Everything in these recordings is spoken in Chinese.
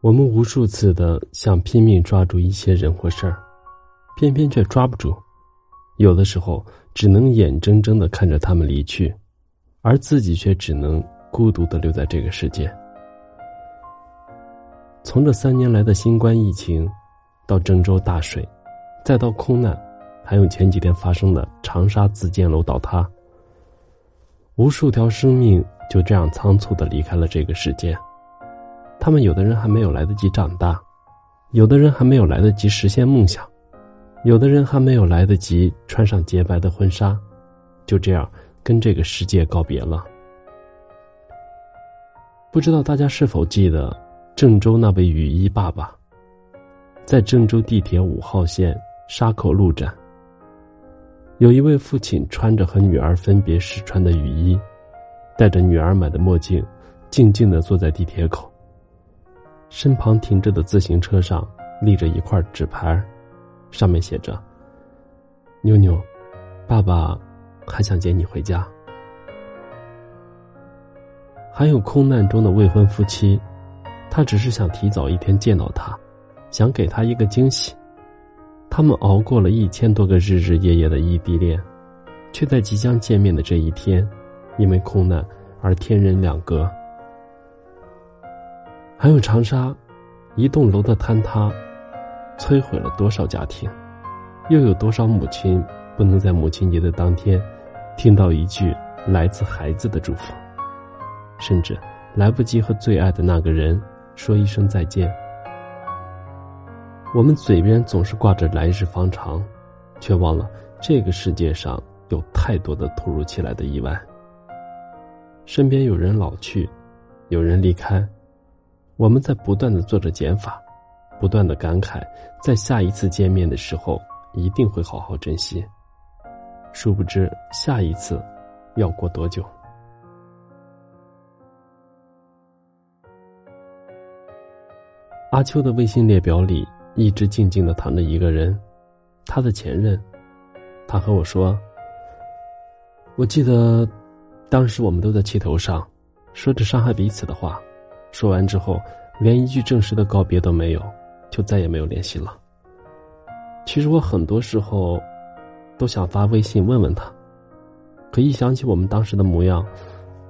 我们无数次的想拼命抓住一些人或事儿，偏偏却抓不住。有的时候，只能眼睁睁的看着他们离去，而自己却只能孤独的留在这个世界。从这三年来的新冠疫情，到郑州大水，再到空难，还有前几天发生的长沙自建楼倒塌，无数条生命就这样仓促的离开了这个世界。他们有的人还没有来得及长大，有的人还没有来得及实现梦想，有的人还没有来得及穿上洁白的婚纱，就这样跟这个世界告别了。不知道大家是否记得郑州那位雨衣爸爸？在郑州地铁五号线沙口路站，有一位父亲穿着和女儿分别时穿的雨衣，戴着女儿买的墨镜，静静的坐在地铁口。身旁停着的自行车上立着一块纸牌，上面写着：“妞妞，爸爸还想接你回家。”还有空难中的未婚夫妻，他只是想提早一天见到他，想给他一个惊喜。他们熬过了一千多个日日夜夜的异地恋，却在即将见面的这一天，因为空难而天人两隔。还有长沙，一栋楼的坍塌，摧毁了多少家庭？又有多少母亲不能在母亲节的当天，听到一句来自孩子的祝福？甚至来不及和最爱的那个人说一声再见。我们嘴边总是挂着来日方长，却忘了这个世界上有太多的突如其来的意外。身边有人老去，有人离开。我们在不断的做着减法，不断的感慨，在下一次见面的时候一定会好好珍惜。殊不知下一次要过多久？阿秋的微信列表里一直静静的躺着一个人，他的前任。他和我说：“我记得，当时我们都在气头上，说着伤害彼此的话。”说完之后，连一句正式的告别都没有，就再也没有联系了。其实我很多时候都想发微信问问他，可一想起我们当时的模样，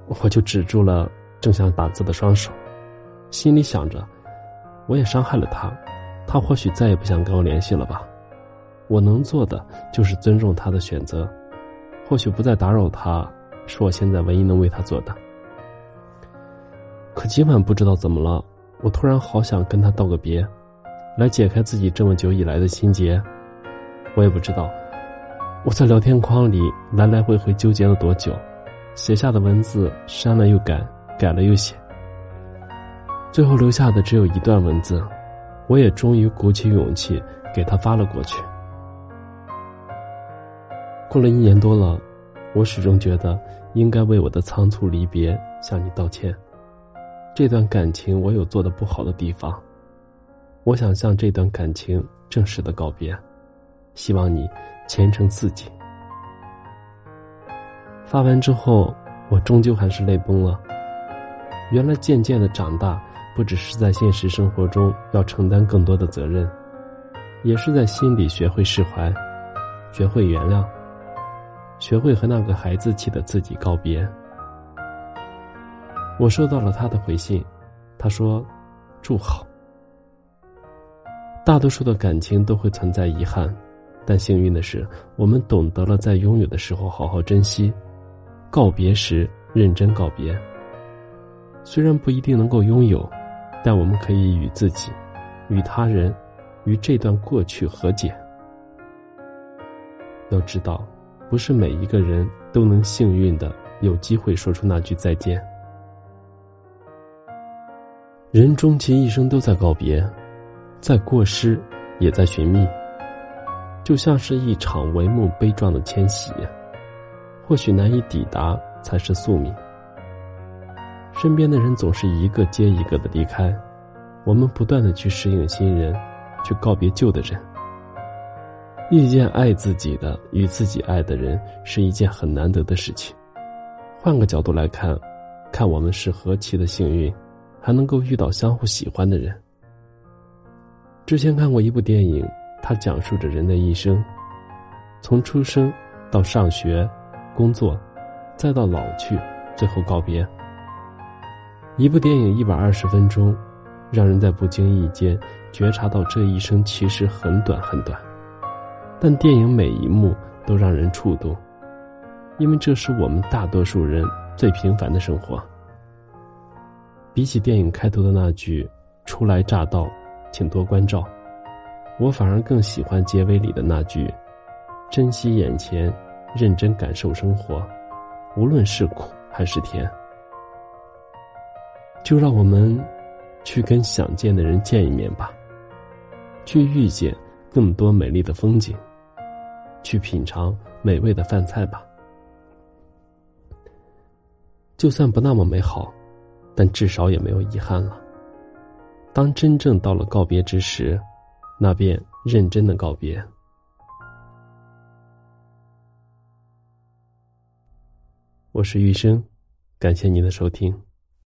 我就止住了正想打字的双手，心里想着，我也伤害了他，他或许再也不想跟我联系了吧。我能做的就是尊重他的选择，或许不再打扰他，是我现在唯一能为他做的。可今晚不知道怎么了，我突然好想跟他道个别，来解开自己这么久以来的心结。我也不知道，我在聊天框里来来回回纠结了多久，写下的文字删了又改，改了又写，最后留下的只有一段文字，我也终于鼓起勇气给他发了过去。过了一年多了，我始终觉得应该为我的仓促离别向你道歉。这段感情我有做的不好的地方，我想向这段感情正式的告别，希望你前程似锦。发完之后，我终究还是泪崩了。原来渐渐的长大，不只是在现实生活中要承担更多的责任，也是在心里学会释怀，学会原谅，学会和那个孩子气的自己告别。我收到了他的回信，他说：“祝好。”大多数的感情都会存在遗憾，但幸运的是，我们懂得了在拥有的时候好好珍惜，告别时认真告别。虽然不一定能够拥有，但我们可以与自己、与他人、与这段过去和解。要知道，不是每一个人都能幸运的有机会说出那句再见。人终其一生都在告别，在过失，也在寻觅。就像是一场帷幕悲壮的迁徙，或许难以抵达才是宿命。身边的人总是一个接一个的离开，我们不断的去适应新人，去告别旧的人。遇见爱自己的与自己爱的人是一件很难得的事情。换个角度来看，看我们是何其的幸运。还能够遇到相互喜欢的人，之前看过一部电影，它讲述着人的一生，从出生到上学、工作，再到老去，最后告别。一部电影一百二十分钟，让人在不经意间觉察到这一生其实很短很短，但电影每一幕都让人触动，因为这是我们大多数人最平凡的生活。比起电影开头的那句“初来乍到，请多关照”，我反而更喜欢结尾里的那句“珍惜眼前，认真感受生活，无论是苦还是甜”。就让我们去跟想见的人见一面吧，去遇见更多美丽的风景，去品尝美味的饭菜吧。就算不那么美好，但至少也没有遗憾了。当真正到了告别之时，那便认真的告别。我是余生，感谢您的收听。